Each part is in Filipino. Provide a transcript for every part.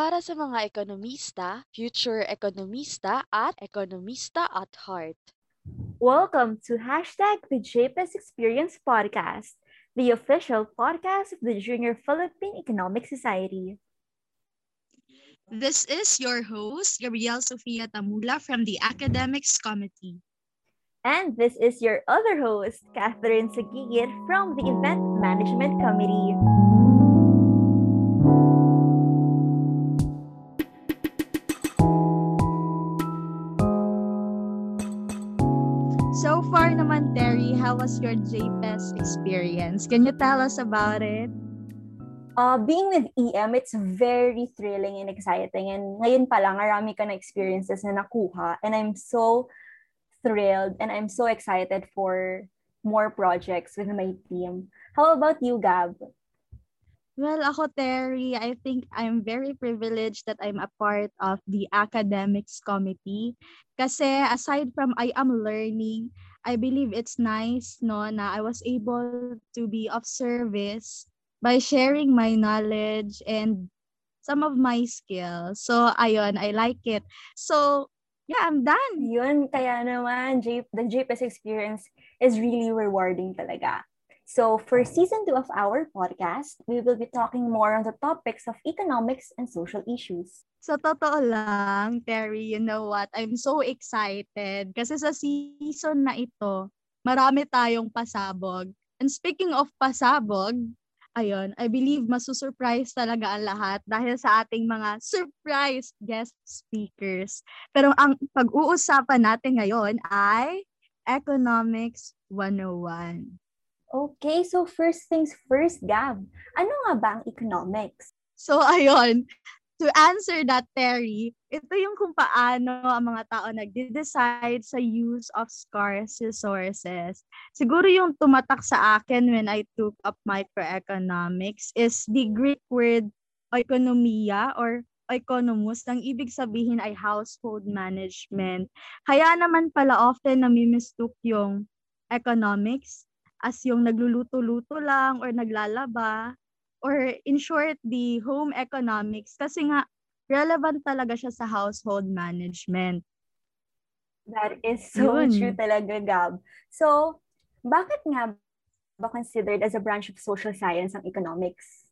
para sa mga ekonomista, future ekonomista at ekonomista at heart. Welcome to hashtag the JPES Experience Podcast, the official podcast of the Junior Philippine Economic Society. This is your host, Gabrielle Sofia Tamula from the Academics Committee. And this is your other host, Catherine Sagigit from the Event Management Committee. How was your JPES experience? Can you tell us about it? Uh, being with EM, it's very thrilling and exciting. And ngayon pa lang, marami ka na experiences na nakuha. And I'm so thrilled and I'm so excited for more projects with my team. How about you, Gab? Well, ako, Terry, I think I'm very privileged that I'm a part of the academics committee. Kasi aside from I am learning, I believe it's nice no na I was able to be of service by sharing my knowledge and some of my skills. So ayun, I like it. So yeah, I'm done. Yun, kaya naman, J- the JPS experience is really rewarding talaga. So for season two of our podcast, we will be talking more on the topics of economics and social issues. Sa totoo lang, Terry, you know what? I'm so excited kasi sa season na ito, marami tayong pasabog. And speaking of pasabog, ayun, I believe masusurprise talaga ang lahat dahil sa ating mga surprise guest speakers. Pero ang pag-uusapan natin ngayon ay Economics 101. Okay, so first things first, Gab. Ano nga ba ang economics? So ayun, to answer that, Terry, ito yung kung paano ang mga tao nagde-decide sa use of scarce resources. Siguro yung tumatak sa akin when I took up microeconomics is the Greek word oikonomia or oikonomos, ang ibig sabihin ay household management. Kaya naman pala often namimistook yung economics as yung nagluluto-luto lang or naglalaba or in short the home economics kasi nga relevant talaga siya sa household management. That is so Yun. true talaga, Gab. So, bakit nga ba considered as a branch of social science ang economics?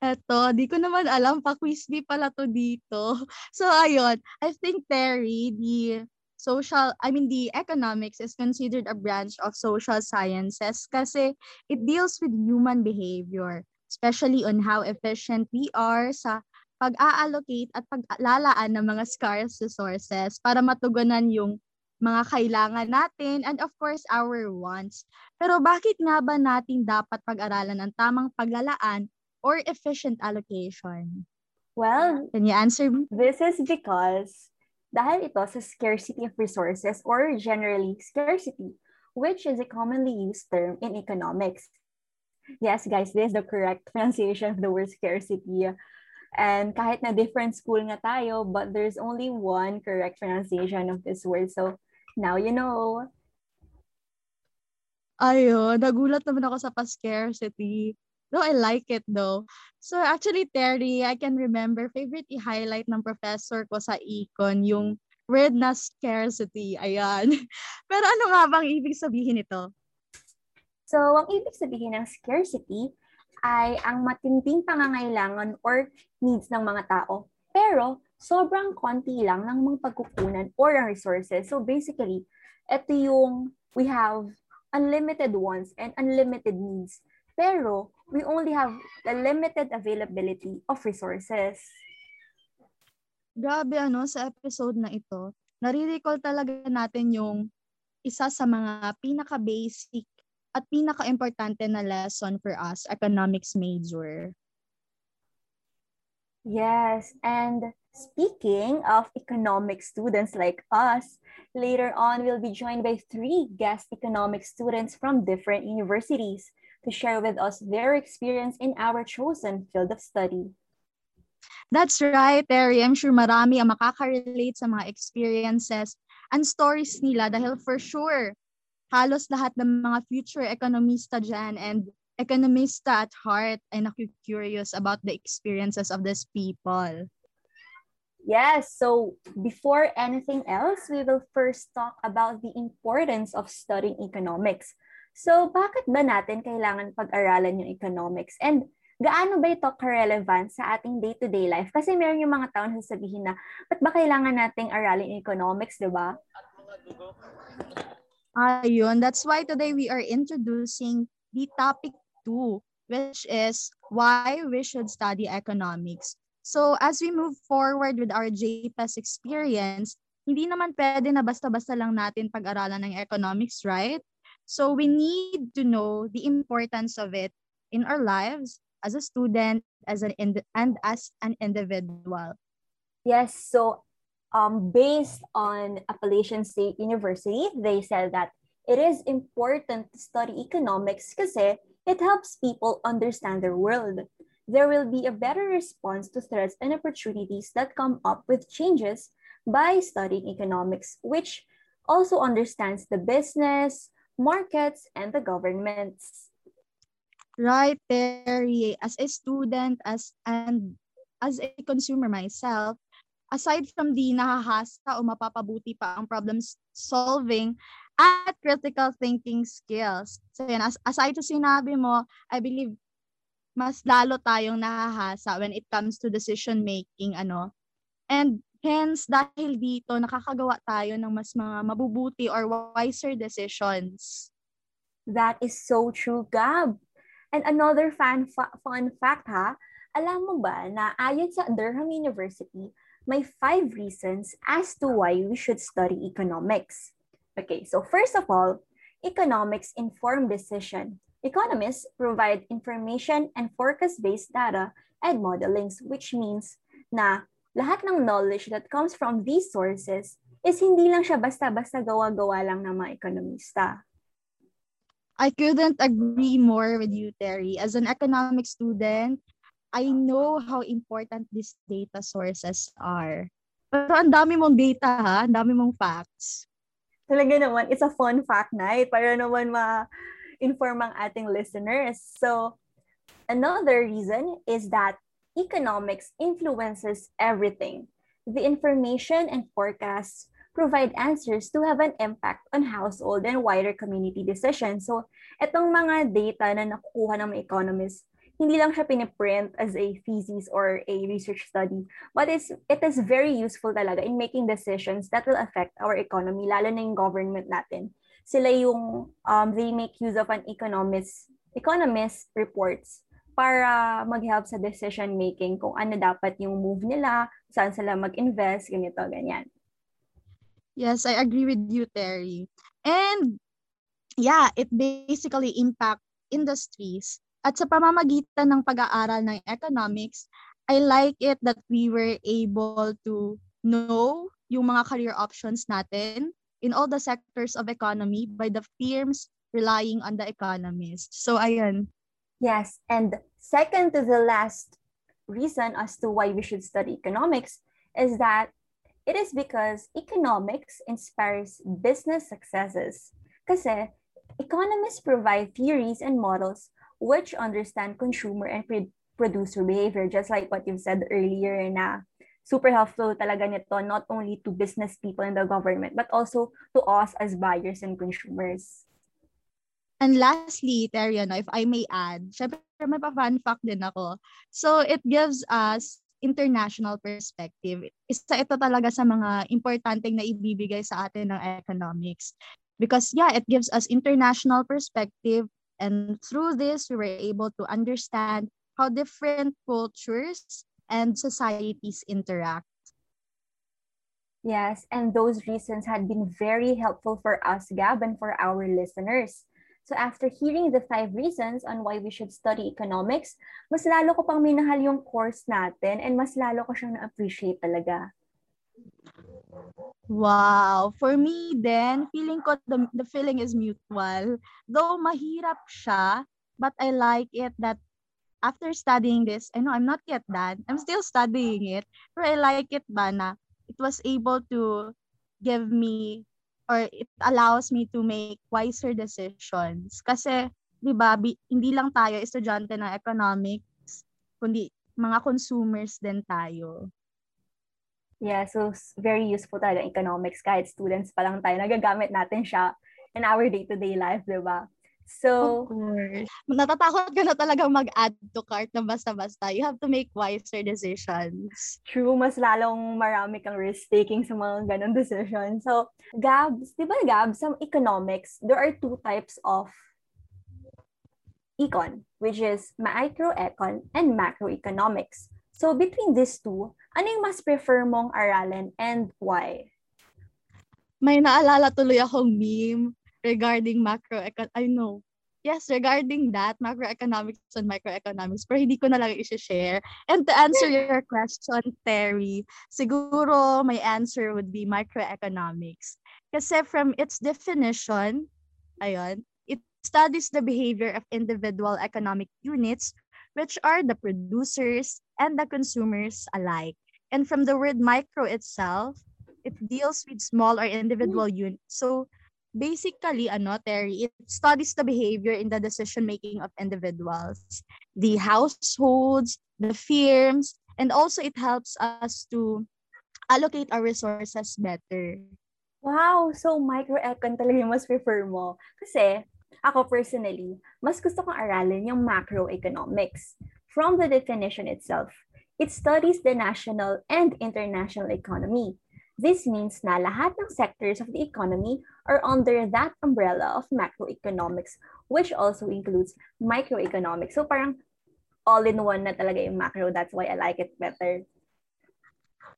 Eto, di ko naman alam, pa-quiz me pala to dito. So, ayun, I think, Terry, the social, I mean, the economics is considered a branch of social sciences kasi it deals with human behavior, especially on how efficient we are sa pag-a-allocate at paglalaan ng mga scarce resources para matugunan yung mga kailangan natin and of course our wants. Pero bakit nga ba natin dapat pag-aralan ang tamang paglalaan or efficient allocation? Well, Can you answer me? this is because dahil ito sa scarcity of resources or generally scarcity, which is a commonly used term in economics. Yes, guys, this is the correct pronunciation of the word scarcity. And kahit na different school nga tayo, but there's only one correct pronunciation of this word. So now you know. Ayun, nagulat naman ako sa pa-scarcity. No, I like it though. So actually, Terry, I can remember, favorite i-highlight ng professor ko sa econ, yung word na scarcity. Ayan. Pero ano nga bang ibig sabihin ito? So, ang ibig sabihin ng scarcity ay ang matinding pangangailangan or needs ng mga tao. Pero, sobrang konti lang ng mga pagkukunan or ang resources. So, basically, ito yung we have unlimited wants and unlimited needs. Pero, we only have the limited availability of resources. Grabe ano, sa episode na ito, nare-recall talaga natin yung isa sa mga pinaka-basic at pinaka-importante na lesson for us, economics major. Yes, and speaking of economic students like us, later on we'll be joined by three guest economic students from different universities to share with us their experience in our chosen field of study. That's right, Terry. I'm sure marami ang makaka-relate sa mga experiences and stories nila dahil for sure, halos lahat ng mga future economista dyan and economista at heart ay naku-curious about the experiences of these people. Yes, so before anything else, we will first talk about the importance of studying economics. So bakit ba natin kailangan pag-aralan yung economics? And gaano ba ito ka-relevant sa ating day-to-day life? Kasi meron yung mga taon sasabihin na, ba't ba kailangan nating aralin economics, di ba? Ayun, that's why today we are introducing the topic 2, which is why we should study economics. So as we move forward with our JPES experience, hindi naman pwede na basta-basta lang natin pag-aralan ng economics, right? So we need to know the importance of it in our lives as a student, as an ind- and as an individual. Yes, so um, based on Appalachian State University, they said that it is important to study economics kasi it helps people understand their world. There will be a better response to threats and opportunities that come up with changes by studying economics, which also understands the business, markets, and the governments. Right, Terry. As a student, as and as a consumer myself, aside from the nahahasa o mapapabuti pa ang problem solving at critical thinking skills. So yan, as, aside to sinabi mo, I believe mas lalo tayong nahahasa when it comes to decision making ano. And hence dahil dito nakakagawa tayo ng mas mga mabubuti or wiser decisions. That is so true, Gab. And another fun, fa- fun fact ha, alam mo ba na ayon sa Durham University, may five reasons as to why we should study economics. Okay, so first of all, economics inform decision. Economists provide information and forecast-based data and modelings, which means na lahat ng knowledge that comes from these sources is hindi lang siya basta-basta gawa-gawa lang ng mga ekonomista. I couldn't agree more with you, Terry. As an economic student, I know how important these data sources are. Pero ang dami mong data ha, ang dami mong facts. Talaga naman, it's a fun fact night para naman ma-inform ang ating listeners. So, another reason is that economics influences everything. The information and forecasts provide answers to have an impact on household and wider community decisions. So, itong mga data na nakukuha ng mga economists, hindi lang siya piniprint as a thesis or a research study, but it's, it is very useful talaga in making decisions that will affect our economy, lalo na yung government natin. Sila yung, um, they make use of an economist, economist reports para mag-help sa decision making kung ano dapat yung move nila, saan sila mag-invest, ganito, ganyan. Yes, I agree with you, Terry. And yeah, it basically impact industries. At sa pamamagitan ng pag-aaral ng economics, I like it that we were able to know yung mga career options natin in all the sectors of economy by the firms relying on the economists. So, ayun. Yes, and second to the last reason as to why we should study economics is that It is because economics inspires business successes. Kasi economists provide theories and models which understand consumer and producer behavior, just like what you've said earlier na super helpful talaga nito not only to business people and the government, but also to us as buyers and consumers. And lastly, Terry, if I may add, syempre may pa-fun fact din ako. So it gives us international perspective. Isa ito talaga sa mga importanteng na ibibigay sa atin ng economics. Because yeah, it gives us international perspective and through this we were able to understand how different cultures and societies interact. Yes, and those reasons had been very helpful for us, Gab, and for our listeners. So after hearing the five reasons on why we should study economics, mas lalo ko pang minahal yung course natin and mas lalo ko siyang na-appreciate talaga. Wow. For me then, feeling ko the, the feeling is mutual. Though mahirap siya, but I like it that after studying this, I know I'm not yet done. I'm still studying it. But I like it ba na it was able to give me or it allows me to make wiser decisions. Kasi 'di ba, hindi lang tayo estudyante ng economics, kundi mga consumers din tayo. Yeah, so very useful talaga economics kahit students pa lang tayo. Nagagamit natin siya in our day-to-day life, di ba? So, of course. Natatakot ka na talagang mag-add to cart na basta-basta. You have to make wiser decisions. True, mas lalong marami kang risk-taking sa mga ganong decisions. So, Gabs, di ba Gabs, sa economics, there are two types of econ, which is microecon and macroeconomics. So, between these two, ano yung mas prefer mong aralin and why? May naalala tuloy akong meme regarding macroecon I know. Yes, regarding that, macroeconomics and microeconomics, pero hindi ko na lang i-share. And to answer your question, Terry, siguro my answer would be microeconomics. Kasi from its definition, ayun, it studies the behavior of individual economic units which are the producers and the consumers alike. And from the word micro itself, it deals with small or individual mm. units. So basically, ano, Terry, it studies the behavior in the decision making of individuals, the households, the firms, and also it helps us to allocate our resources better. Wow! So, microecon talaga yung mas prefer mo. Kasi, ako personally, mas gusto kong aralin yung macroeconomics. From the definition itself, it studies the national and international economy. This means na lahat ng sectors of the economy are under that umbrella of macroeconomics, which also includes microeconomics. So parang all-in-one na talaga yung macro. That's why I like it better.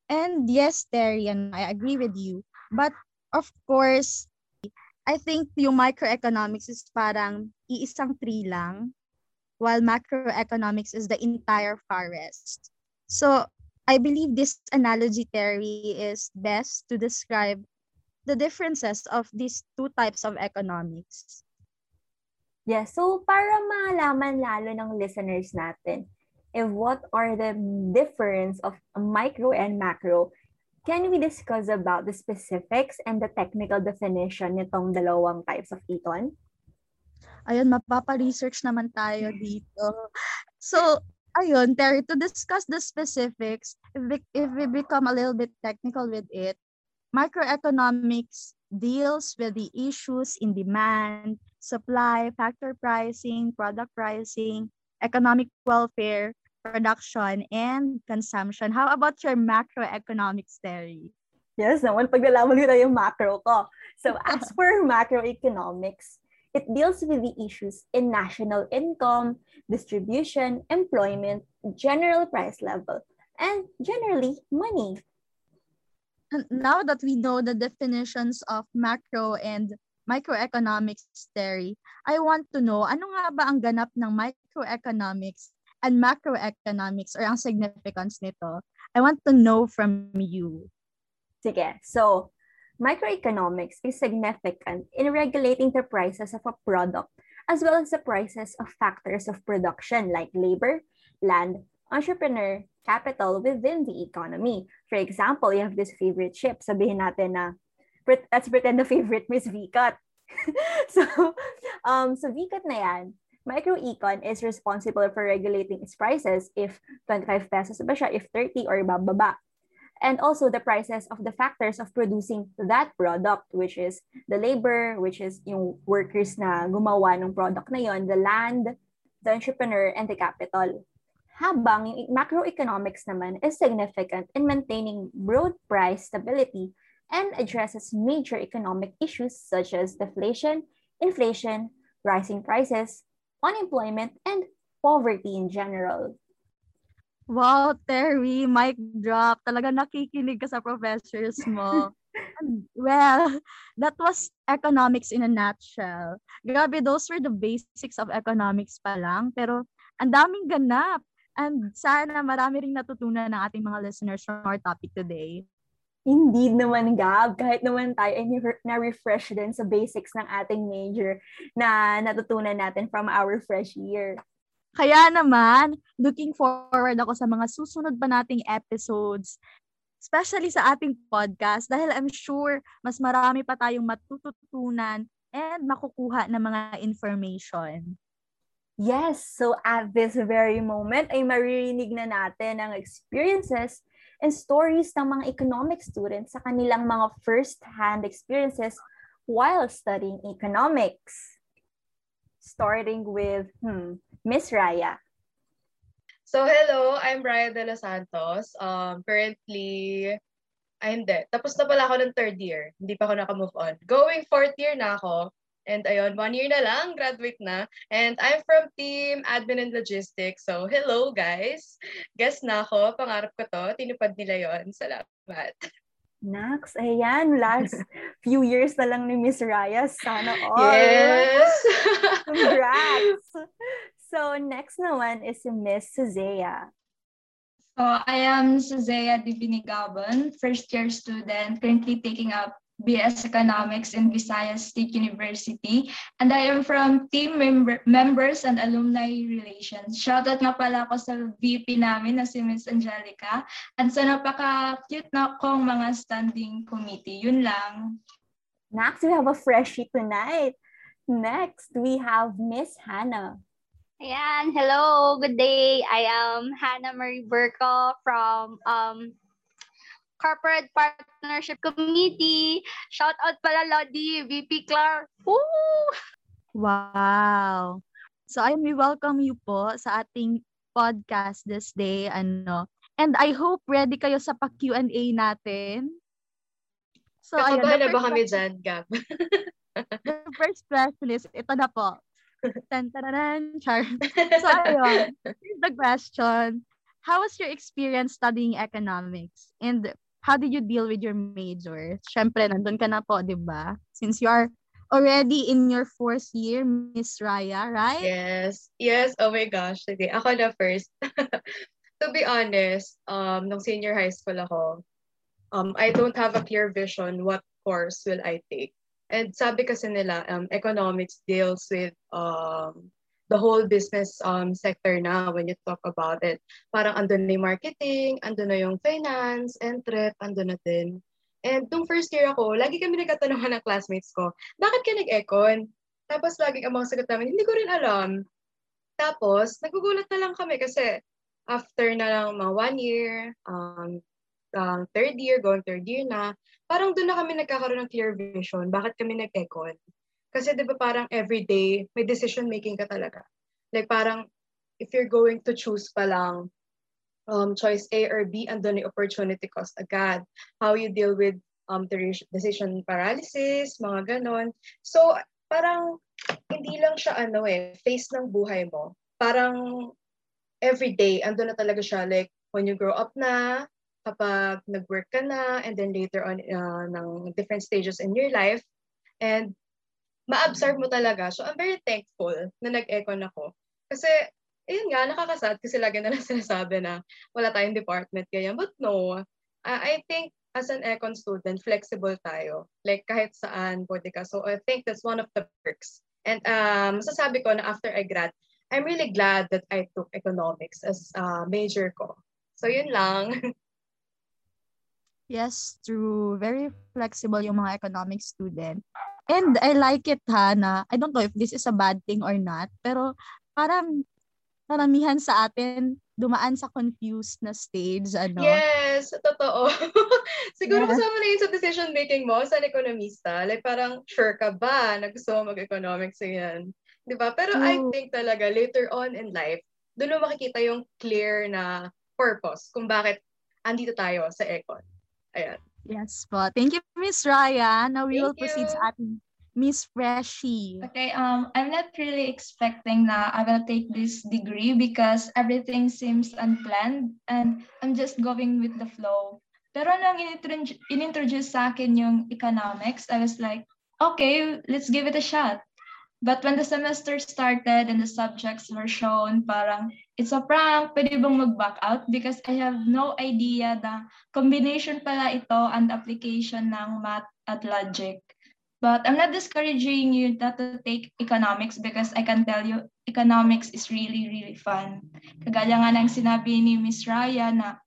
And yes, Terry, and I agree with you. But of course, I think yung microeconomics is parang iisang tree lang, while macroeconomics is the entire forest. So, I believe this analogy, Terry, is best to describe the differences of these two types of economics. Yes, so para malaman lalo ng listeners natin if what are the difference of micro and macro, Can we discuss about the specifics and the technical definition nitong dalawang types of econ? Ayun, mapapa-research naman tayo dito. So, ayun, Terry, to discuss the specifics, if we, if we become a little bit technical with it, microeconomics deals with the issues in demand, supply, factor pricing, product pricing, economic welfare, production, and consumption. How about your macroeconomics, theory? Yes naman, paglalaman ko na yung macro ko. So as for macroeconomics, it deals with the issues in national income, distribution, employment, general price level, and generally money. Now that we know the definitions of macro and microeconomics, Terry, I want to know, ano nga ba ang ganap ng microeconomics and macroeconomics or ang significance nito, I want to know from you. Sige. So, microeconomics is significant in regulating the prices of a product as well as the prices of factors of production like labor, land, entrepreneur, capital within the economy. For example, you have this favorite ship. Sabihin natin na, let's pretend the favorite Miss VCAT. so, um, so VCAT na yan, Microecon is responsible for regulating its prices if 25 pesos ba siya, if 30 or bababa. And also the prices of the factors of producing that product, which is the labor, which is yung workers na gumawa ng product na yon, the land, the entrepreneur, and the capital. Habang yung macroeconomics naman is significant in maintaining broad price stability and addresses major economic issues such as deflation, inflation, rising prices, unemployment, and poverty in general. Wow, Terry, mic drop. Talaga nakikinig ka sa professors mo. well, that was economics in a nutshell. Grabe, those were the basics of economics pa lang. Pero ang daming ganap. And sana marami ring natutunan ng ating mga listeners from our topic today. Indeed naman, Gab. Kahit naman tayo ay na-refresh din sa basics ng ating major na natutunan natin from our fresh year. Kaya naman, looking forward ako sa mga susunod pa nating episodes, especially sa ating podcast dahil I'm sure mas marami pa tayong matututunan and makukuha ng mga information. Yes, so at this very moment ay maririnig na natin ang experiences and stories ng mga economic students sa kanilang mga first-hand experiences while studying economics. Starting with hmm, Miss Raya. So hello, I'm Raya de los Santos. Um, currently, ay hindi. Tapos na pala ako ng third year. Hindi pa ako naka-move on. Going fourth year na ako. And ayun, one year na lang, graduate na. And I'm from Team Admin and Logistics. So, hello guys. Guess na ako, pangarap ko to. Tinupad nila yon Salamat. Nax, ayan, last few years na lang ni Miss Raya. Sana all. Yes! Congrats! So, next naman is si Miss Suzea. So, I am Suzea Divinigabon, first year student, currently taking up BS Economics in Visayas State University. And I am from team member, members and alumni relations. Shoutout nga pala ako sa VP namin na si Miss Angelica. At sa napaka-cute na kong mga standing committee. Yun lang. Next, we have a freshie tonight. Next, we have Miss Hannah. Ayan, hello, good day. I am Hannah Marie Burko from um, Corporate Partnership Committee. Shout out pala Lodi, VP Clark. Woo! Wow. So I we welcome you po sa ating podcast this day ano. And I hope ready kayo sa pa-Q&A natin. So ayun, na ba kami dyan, Gab? the first question is ito na po. Tan tararan, char. So ayun, here's the question. How was your experience studying economics? And how did you deal with your major? Siyempre, nandun ka na po, di ba? Since you are already in your fourth year, Miss Raya, right? Yes. Yes. Oh my gosh. Sige, ako na first. to be honest, um, nung senior high school ako, um, I don't have a clear vision what course will I take. And sabi kasi nila, um, economics deals with um, the whole business um, sector na when you talk about it. Parang andun na yung marketing, andun na yung finance, entrep, andun na din. And nung first year ako, lagi kami nagkatanungan ng classmates ko, bakit ka nag-econ? Tapos lagi ang mga sagot namin, hindi ko rin alam. Tapos, nagugulat na lang kami kasi after na lang mga one year, um, um, third year, going third year na, parang doon na kami nagkakaroon ng clear vision. Bakit kami nag-econ? Kasi di ba parang everyday, may decision making ka talaga. Like parang, if you're going to choose pa lang, um, choice A or B, andun yung opportunity cost agad. How you deal with um, the decision paralysis, mga ganon. So, parang, hindi lang siya ano eh, face ng buhay mo. Parang, everyday, andun na talaga siya. Like, when you grow up na, kapag nag-work ka na, and then later on, uh, ng different stages in your life, and ma-absorb mo talaga. So, I'm very thankful na nag-econ ako. Kasi, ayun nga, nakakasad kasi lagi na lang sinasabi na wala tayong department kaya. But no, uh, I think as an econ student, flexible tayo. Like kahit saan pwede ka. So I think that's one of the perks. And um, masasabi ko na after I grad, I'm really glad that I took economics as uh, major ko. So yun lang. Yes, true. Very flexible yung mga economic student. And I like it ha na, I don't know if this is a bad thing or not, pero parang karamihan sa atin dumaan sa confused na stage, ano? Yes, totoo. Siguro Yes. kasama na yun sa decision making mo sa ekonomista. Like parang sure ka ba na gusto mo mag-economics yan? Di ba? Pero I True. think talaga later on in life, doon mo makikita yung clear na purpose kung bakit andito tayo sa econ. Ayan. Yes po. Thank you, Miss Raya. Now we Thank will proceed you. sa ating Miss Freshie. Okay, um, I'm not really expecting na I will take this degree because everything seems unplanned and I'm just going with the flow. Pero nang inintro- inintroduce sa akin yung economics, I was like, okay, let's give it a shot. But when the semester started and the subjects were shown, parang, it's a prank, pwede bang mag-back out? Because I have no idea the combination pala ito and application ng math at logic. But I'm not discouraging you not to take economics because I can tell you economics is really, really fun. Kagaya nga ng sinabi ni Miss Raya na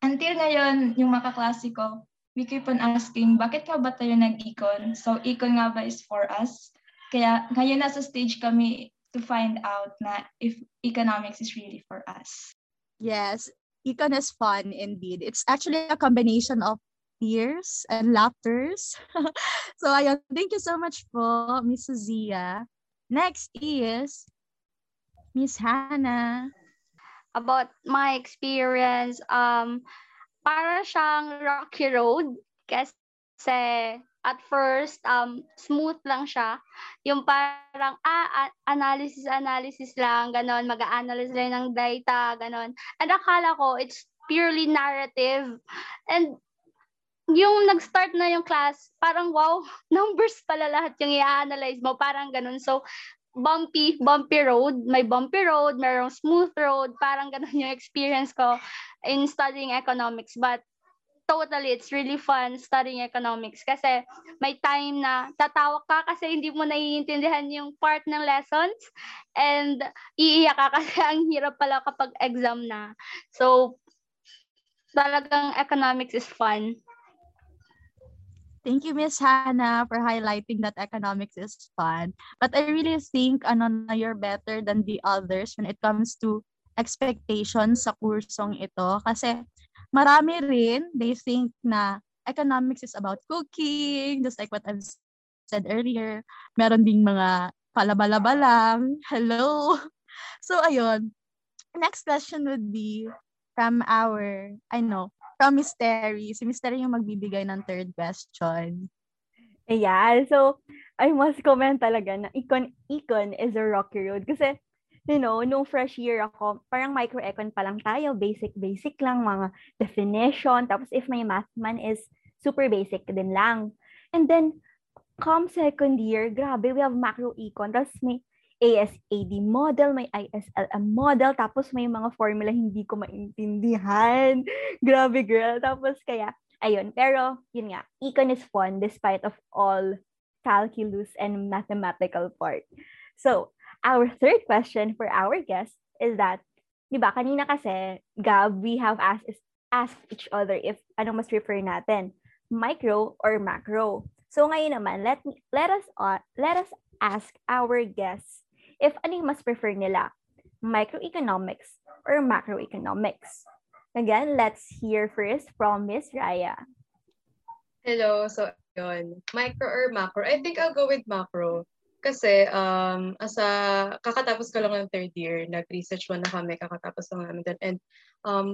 until ngayon, yung mga kaklase ko, we keep on asking, bakit nga ba tayo nag-econ? So, econ nga ba is for us? Kaya ngayon nasa stage kami to find out na if economics is really for us. Yes, econ is fun indeed. It's actually a combination of tears and laughters. so ayun, thank you so much po, Miss Zia. Next is Miss Hannah. About my experience, um, para siyang rocky road kasi at first, um, smooth lang siya. Yung parang, ah, analysis, analysis lang, ganon, mag-analyze lang ng data, ganon. And akala ko, it's purely narrative. And yung nag-start na yung class, parang wow, numbers pala lahat yung i-analyze mo, parang ganun. So, bumpy, bumpy road, may bumpy road, merong smooth road, parang ganun yung experience ko in studying economics. But totally, it's really fun studying economics kasi may time na tatawa ka kasi hindi mo naiintindihan yung part ng lessons and iiyak ka kasi ang hirap pala kapag exam na. So, talagang economics is fun. Thank you, Miss Hannah, for highlighting that economics is fun. But I really think ano na you're better than the others when it comes to expectations sa kursong ito. Kasi marami rin, they think na economics is about cooking, just like what I've said earlier. Meron ding mga palabalaba lang. Hello! So, ayun. Next question would be from our, I know, from Miss Terry. Si Miss Terry yung magbibigay ng third question. Ayan. So, I must comment talaga na Econ, Econ is a rocky road. Kasi, you know, nung fresh year ako, parang microecon pa lang tayo. Basic, basic lang, mga definition. Tapos, if may math man is super basic din lang. And then, come second year, grabe, we have macro econ. Tapos, may ASAD model, may ISLM model, tapos may mga formula hindi ko maintindihan. Grabe girl. Tapos kaya, ayun. Pero, yun nga, econ is fun despite of all calculus and mathematical part. So, our third question for our guest is that, di ba, kanina kasi, Gab, we have asked, asked each other if ano mas prefer natin, micro or macro. So ngayon naman, let let us uh, let us ask our guests if ano yung mas prefer nila, microeconomics or macroeconomics. Again, let's hear first from Miss Raya. Hello, so yun, micro or macro? I think I'll go with macro. Kasi um, as a, kakatapos ko lang ng third year, nag-research mo na kami, kakatapos lang namin doon. And um,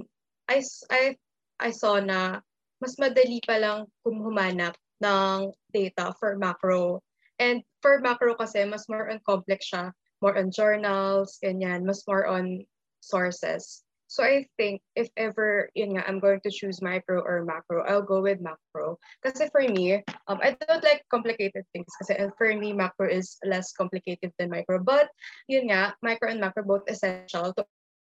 I, I, I saw na mas madali pa lang kumuhumanap ng data for macro. And for macro kasi, mas more on complex siya more on journals, ganyan, mas more on sources. So I think if ever, yun nga, I'm going to choose micro or macro, I'll go with macro. Kasi for me, um, I don't like complicated things. Kasi for me, macro is less complicated than micro. But yun nga, micro and macro both essential to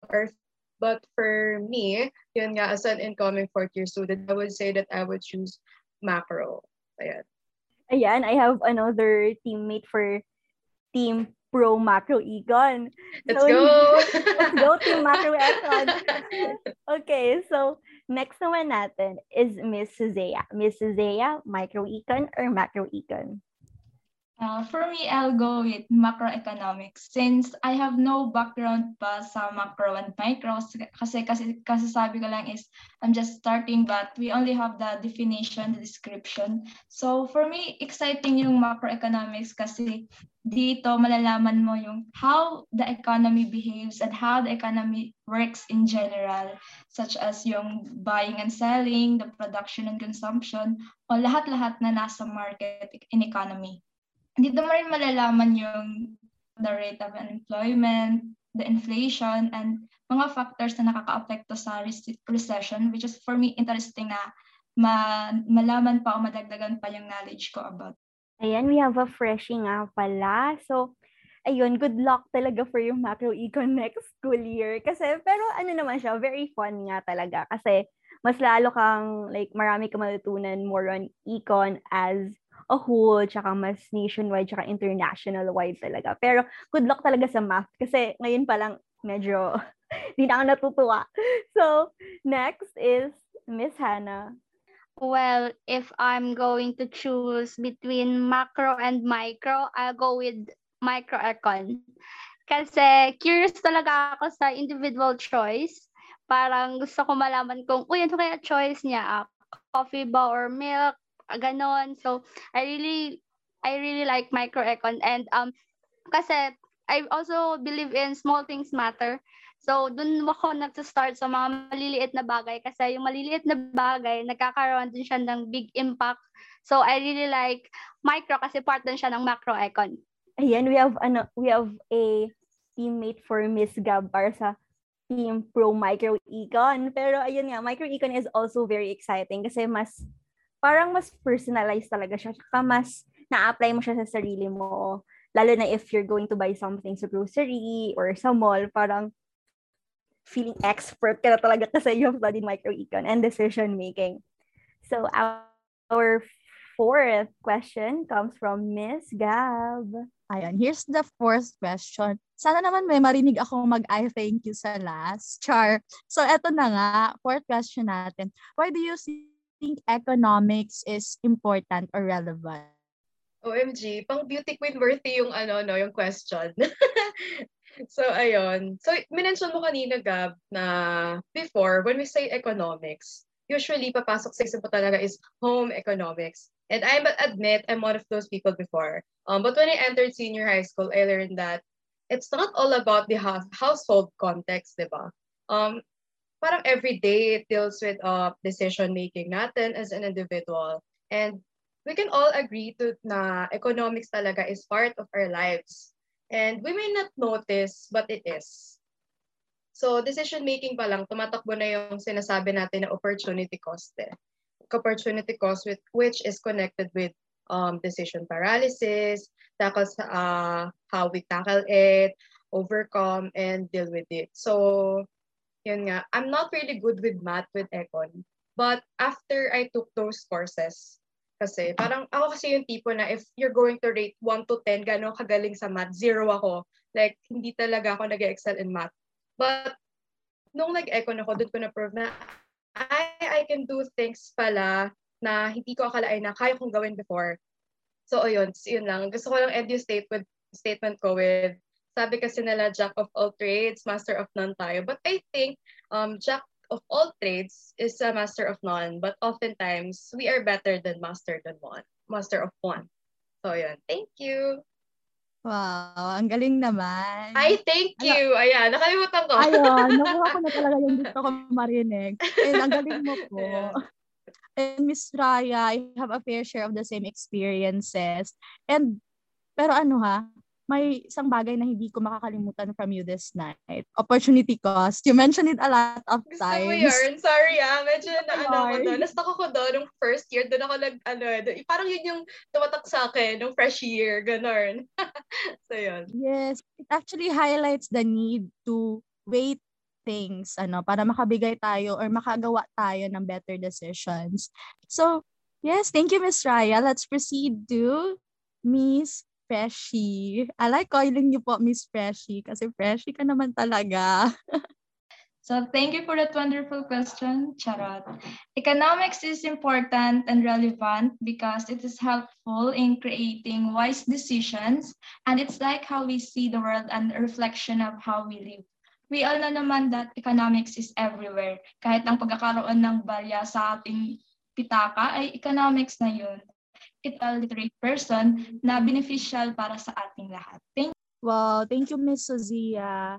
our But for me, yun nga, as an incoming fourth year student, I would say that I would choose macro. Ayan. Ayan, I have another teammate for team pro macro econ. Let's so, go! let's go to macro econ. okay, so next naman natin is Miss Zea. Miss Zea, micro econ or macro econ? Uh, for me, I'll go with macroeconomics since I have no background pa sa macro and micro kasi kasi kasi sabi ko lang is I'm just starting but we only have the definition, the description. So for me, exciting yung macroeconomics kasi dito malalaman mo yung how the economy behaves and how the economy works in general such as yung buying and selling, the production and consumption o lahat-lahat na nasa market in economy dito mo rin malalaman yung the rate of unemployment, the inflation, and mga factors na nakaka-apekto sa recession, which is for me interesting na ma malaman pa o madagdagan pa yung knowledge ko about. Ayan, we have a freshie nga pala. So, ayun, good luck talaga for yung macro econ next school year. Kasi, pero ano naman siya, very fun nga talaga. Kasi, mas lalo kang, like, marami ka matutunan more on econ as a whole, tsaka mas nationwide, tsaka international-wide talaga. Pero good luck talaga sa math kasi ngayon pa lang medyo hindi na ako natutuwa. So, next is Miss Hannah. Well, if I'm going to choose between macro and micro, I'll go with microecon. Kasi curious talaga ako sa individual choice. Parang gusto ko malaman kung, uy, ano kaya choice niya? Ah, coffee ba or milk? Ah, ganon. So, I really, I really like microecon. And um, kasi I also believe in small things matter. So, dun ako nagsa-start sa mga maliliit na bagay kasi yung maliliit na bagay, nagkakaroon din siya ng big impact. So, I really like micro kasi part din siya ng macroecon. Ayan, we have ano, we have a teammate for Miss Gab sa Team Pro Micro Econ. Pero ayun nga, Micro Econ is also very exciting kasi mas parang mas personalized talaga siya. Saka mas na-apply mo siya sa sarili mo. Lalo na if you're going to buy something sa grocery or sa mall, parang feeling expert ka na talaga kasi you have studied micro econ and decision making. So our fourth question comes from Miss Gab. Ayan, here's the fourth question. Sana naman may marinig ako mag-I thank you sa last. Char. So, eto na nga, fourth question natin. Why do you think economics is important or relevant? OMG, pang beauty queen worthy yung ano, no, yung question. so, ayun. So, minention mo kanina, Gab, na before, when we say economics, usually papasok sa isip mo talaga is home economics. And I admit I'm one of those people before. Um, but when I entered senior high school, I learned that it's not all about the household context, di ba? Um, parang every day it deals with uh, decision making natin as an individual. And we can all agree to na economics talaga is part of our lives. And we may not notice, but it is. So decision making pa lang, tumatakbo na yung sinasabi natin na opportunity cost eh opportunity cost with, which is connected with um, decision paralysis, tackles uh, how we tackle it, overcome, and deal with it. So, yun nga, I'm not really good with math with econ. But after I took those courses, kasi parang ako kasi yung tipo na if you're going to rate 1 to 10, gano'ng kagaling sa math, zero ako. Like, hindi talaga ako nag-excel in math. But, nung nag-econ ako, doon ko na-prove na I, I can do things pala na hindi ko akalain na kaya kong gawin before. So, ayun, yun lang. Gusto ko lang end yung state with, statement ko with, sabi kasi nila, jack of all trades, master of none tayo. But I think, um, jack of all trades is a master of none. But oftentimes, we are better than master than one. Master of one. So, yun. Thank you. Wow, ang galing naman. Ay, thank you. Ala, Ayan, nakalimutan ko. Ayun, nakuha ko na talaga yung gusto ko marinig. And ang galing mo po. And Miss Raya, I have a fair share of the same experiences. And, pero ano ha, may isang bagay na hindi ko makakalimutan from you this night. Opportunity cost. You mentioned it a lot of Gusto times. mo yun? Sorry ah. Medyo na ano ako doon. Nastock ako doon nung first year. Doon ako nag, ano, doon, parang yun yung tumatak sa akin nung fresh year. Ganon. so yun. Yes. It actually highlights the need to wait things ano para makabigay tayo or makagawa tayo ng better decisions. So, yes, thank you Miss Raya. Let's proceed to Miss Freshie. I like calling you po Miss Freshie kasi Freshie ka naman talaga. so thank you for that wonderful question, Charot. Economics is important and relevant because it is helpful in creating wise decisions and it's like how we see the world and a reflection of how we live. We all know naman that economics is everywhere. Kahit ang pagkakaroon ng barya sa ating pitaka ay economics na yun literate person na beneficial para sa ating lahat. Thank Wow, thank you Miss Sozia.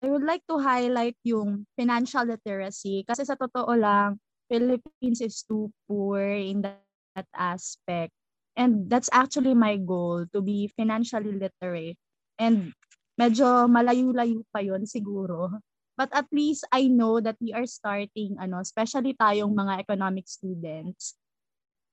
I would like to highlight yung financial literacy kasi sa totoo lang, Philippines is too poor in that aspect. And that's actually my goal, to be financially literate. And medyo malayo-layo pa yon siguro. But at least I know that we are starting, ano, especially tayong mga economic students,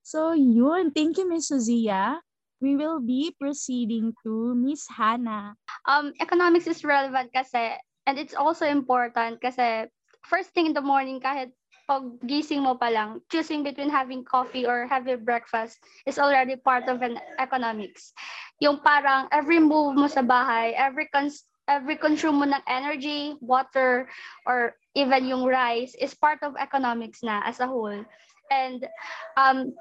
So yun, thank you Miss Suzia. We will be proceeding to Miss Hannah. Um, economics is relevant kasi, and it's also important kasi first thing in the morning, kahit pag gising mo pa lang, choosing between having coffee or having breakfast is already part of an economics. Yung parang every move mo sa bahay, every cons every consume mo ng energy, water, or even yung rice is part of economics na as a whole. And um,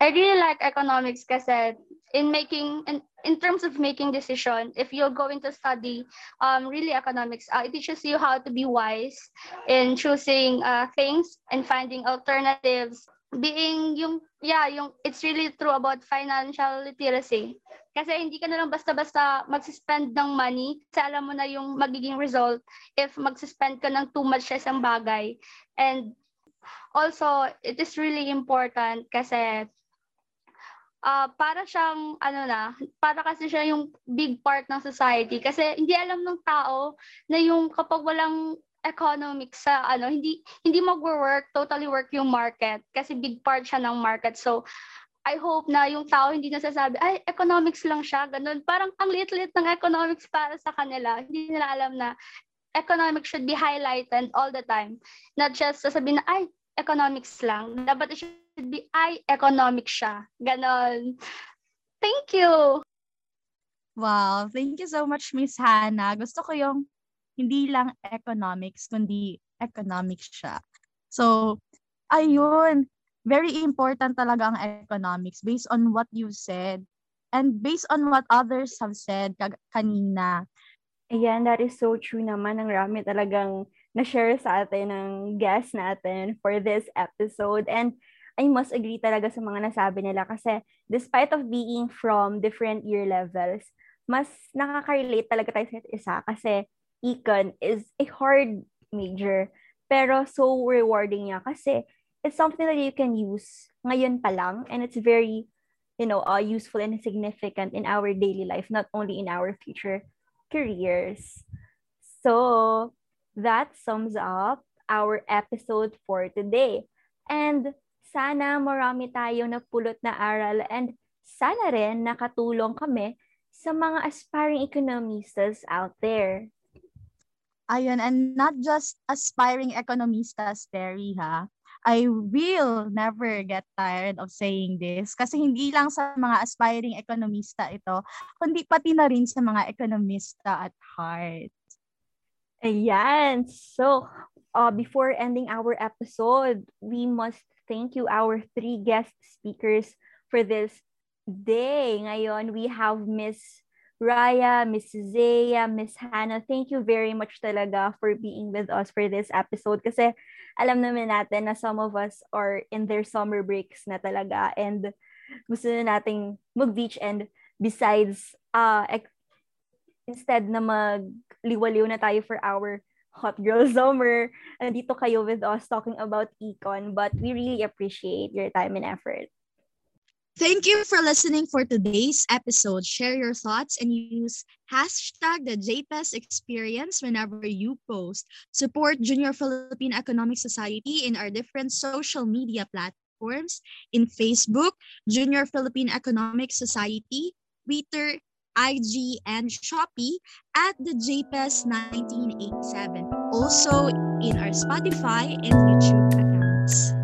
I really like economics kasi in making in, in terms of making decision if you're going to study um, really economics uh, it teaches you how to be wise in choosing uh, things and finding alternatives. Being yung yeah yung it's really true about financial literacy. Kasi hindi ka na lang basta-basta mag-spend ng money kasi alam mo na yung magiging result if mag-spend ka ng too much sa isang bagay. And also it is really important kasi uh, para siyang ano na, para kasi siya yung big part ng society. Kasi hindi alam ng tao na yung kapag walang economics sa ano hindi hindi magwo-work totally work yung market. Kasi big part siya ng market. So I hope na yung tao hindi nasasabi ay economics lang siya ganun. Parang ang liit-liit ng economics para sa kanila. Hindi nila alam na economics should be highlighted all the time. Not just sasabihin na ay economics lang. Dapat should be ay economics siya ganon thank you Wow, thank you so much, Miss Hannah. Gusto ko yung hindi lang economics, kundi economics siya. So, ayun, very important talaga ang economics based on what you said and based on what others have said kag- kanina. Ayan, that is so true naman. Ang rami talagang na-share sa atin ng guest natin for this episode. And I must agree talaga sa mga nasabi nila kasi despite of being from different year levels, mas nakaka-relate talaga tayo sa isa kasi econ is a hard major pero so rewarding niya kasi it's something that you can use ngayon pa lang and it's very you know uh, useful and significant in our daily life not only in our future careers. So that sums up our episode for today. And sana marami tayong napulot na aral and sana rin nakatulong kami sa mga aspiring economistas out there. Ayun, and not just aspiring economistas, Terry, ha? I will never get tired of saying this kasi hindi lang sa mga aspiring economista ito, kundi pati na rin sa mga economista at heart. Ayan. So, uh, before ending our episode, we must thank you, our three guest speakers for this day. Ngayon, we have Miss Raya, Miss Zaya, Miss Hannah. Thank you very much talaga for being with us for this episode kasi alam naman natin na some of us are in their summer breaks na talaga and gusto na nating mag-beach and besides, uh, instead na magliwaliw na tayo for our hot girl summer, nandito kayo with us talking about econ, but we really appreciate your time and effort. Thank you for listening for today's episode. Share your thoughts and use hashtag the JPES experience whenever you post. Support Junior Philippine Economic Society in our different social media platforms in Facebook, Junior Philippine Economic Society, Twitter, IG, and Shopee at the JPES 1987. Also in our Spotify and YouTube accounts.